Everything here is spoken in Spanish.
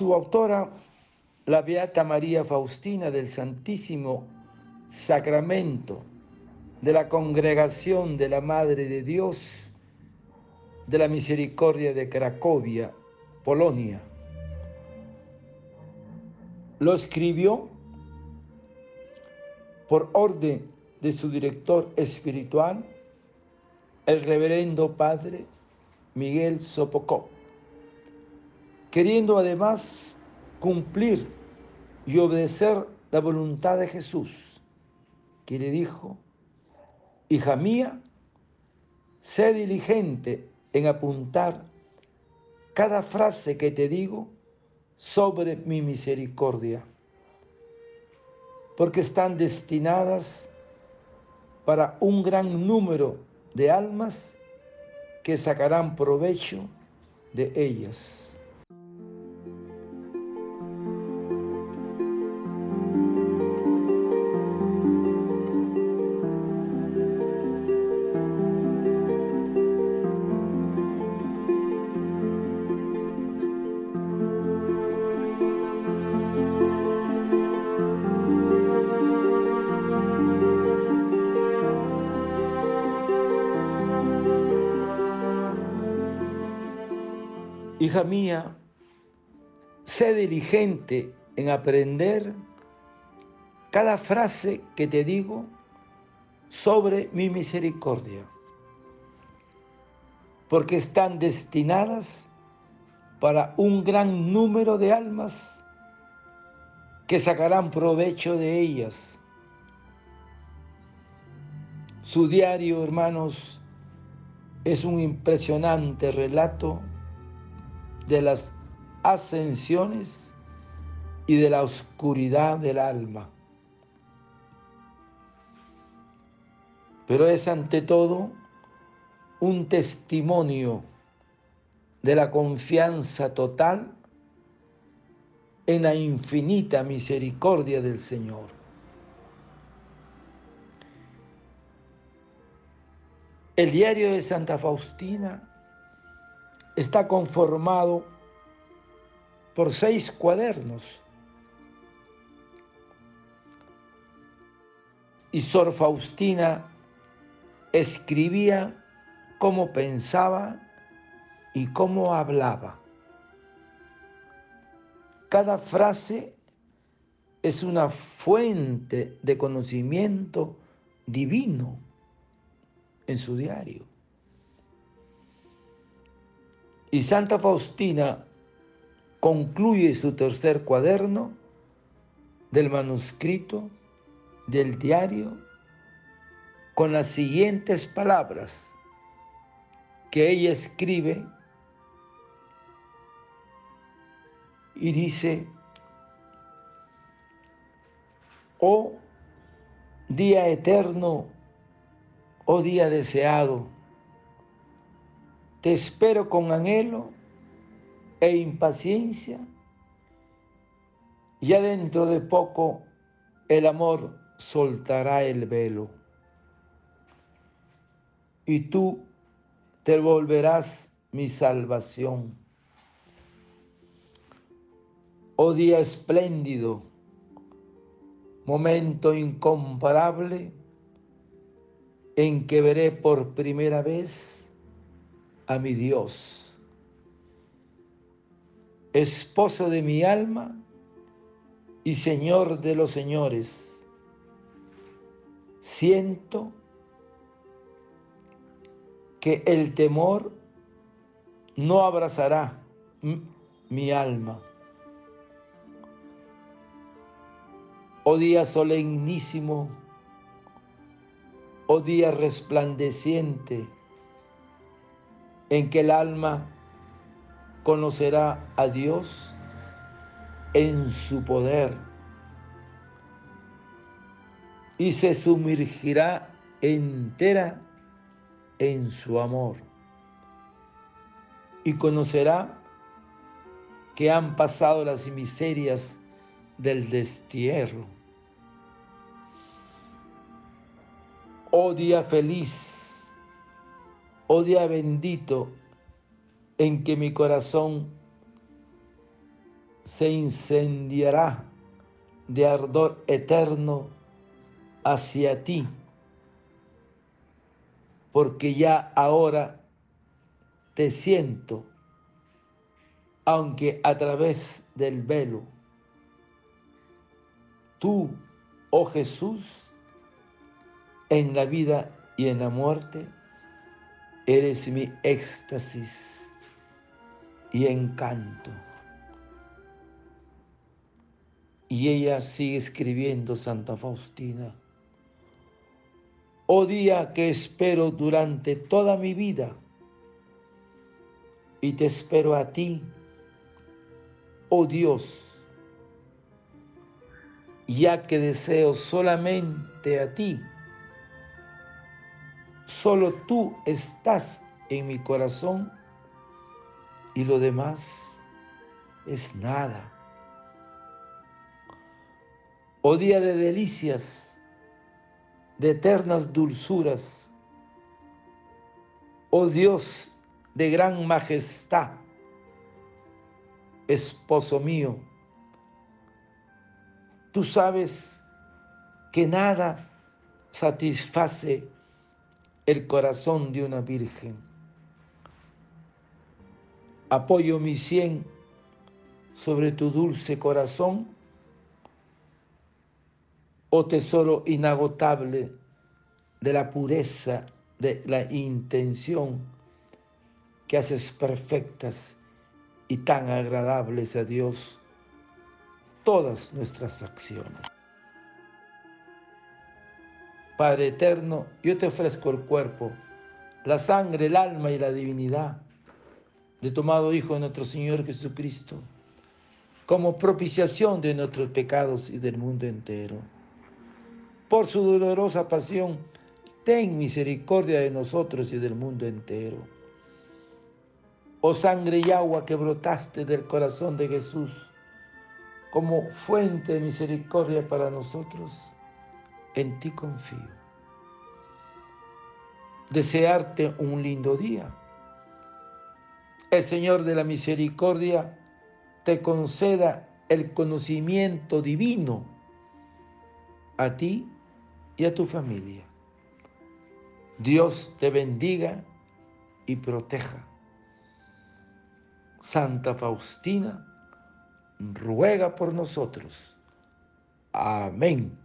Su autora, la Beata María Faustina del Santísimo Sacramento de la Congregación de la Madre de Dios de la Misericordia de Cracovia, Polonia. Lo escribió por orden de su director espiritual, el reverendo padre Miguel Sopocó, queriendo además cumplir y obedecer la voluntad de Jesús, que le dijo, hija mía, sé diligente en apuntar cada frase que te digo sobre mi misericordia, porque están destinadas para un gran número de almas que sacarán provecho de ellas. Hija mía, sé diligente en aprender cada frase que te digo sobre mi misericordia, porque están destinadas para un gran número de almas que sacarán provecho de ellas. Su diario, hermanos, es un impresionante relato de las ascensiones y de la oscuridad del alma. Pero es ante todo un testimonio de la confianza total en la infinita misericordia del Señor. El diario de Santa Faustina está conformado por seis cuadernos. Y Sor Faustina escribía cómo pensaba y cómo hablaba. Cada frase es una fuente de conocimiento divino en su diario. Y Santa Faustina concluye su tercer cuaderno del manuscrito del diario con las siguientes palabras que ella escribe y dice, oh día eterno, oh día deseado, te espero con anhelo e impaciencia. Ya dentro de poco el amor soltará el velo. Y tú te volverás mi salvación. Oh día espléndido, momento incomparable en que veré por primera vez a mi Dios, esposo de mi alma y Señor de los señores. Siento que el temor no abrazará mi alma. Oh día solemnísimo, oh día resplandeciente, en que el alma conocerá a Dios en su poder y se sumergirá entera en su amor y conocerá que han pasado las miserias del destierro. Oh día feliz oh día bendito en que mi corazón se incendiará de ardor eterno hacia ti, porque ya ahora te siento, aunque a través del velo. Tú, oh Jesús, en la vida y en la muerte, eres mi éxtasis y encanto. Y ella sigue escribiendo, Santa Faustina. Oh día que espero durante toda mi vida, y te espero a ti, oh Dios, ya que deseo solamente a ti. Solo tú estás en mi corazón y lo demás es nada. Oh día de delicias, de eternas dulzuras, oh Dios de gran majestad, esposo mío, tú sabes que nada satisface el corazón de una virgen. Apoyo mi cien sobre tu dulce corazón oh tesoro inagotable de la pureza de la intención que haces perfectas y tan agradables a Dios todas nuestras acciones. Padre eterno, yo te ofrezco el cuerpo, la sangre, el alma y la divinidad de tu amado Hijo nuestro Señor Jesucristo, como propiciación de nuestros pecados y del mundo entero por su dolorosa pasión, ten misericordia de nosotros y del mundo entero. Oh sangre y agua que brotaste del corazón de Jesús, como fuente de misericordia para nosotros, en ti confío. Desearte un lindo día. El Señor de la misericordia te conceda el conocimiento divino a ti y a tu familia. Dios te bendiga y proteja. Santa Faustina, ruega por nosotros. Amén.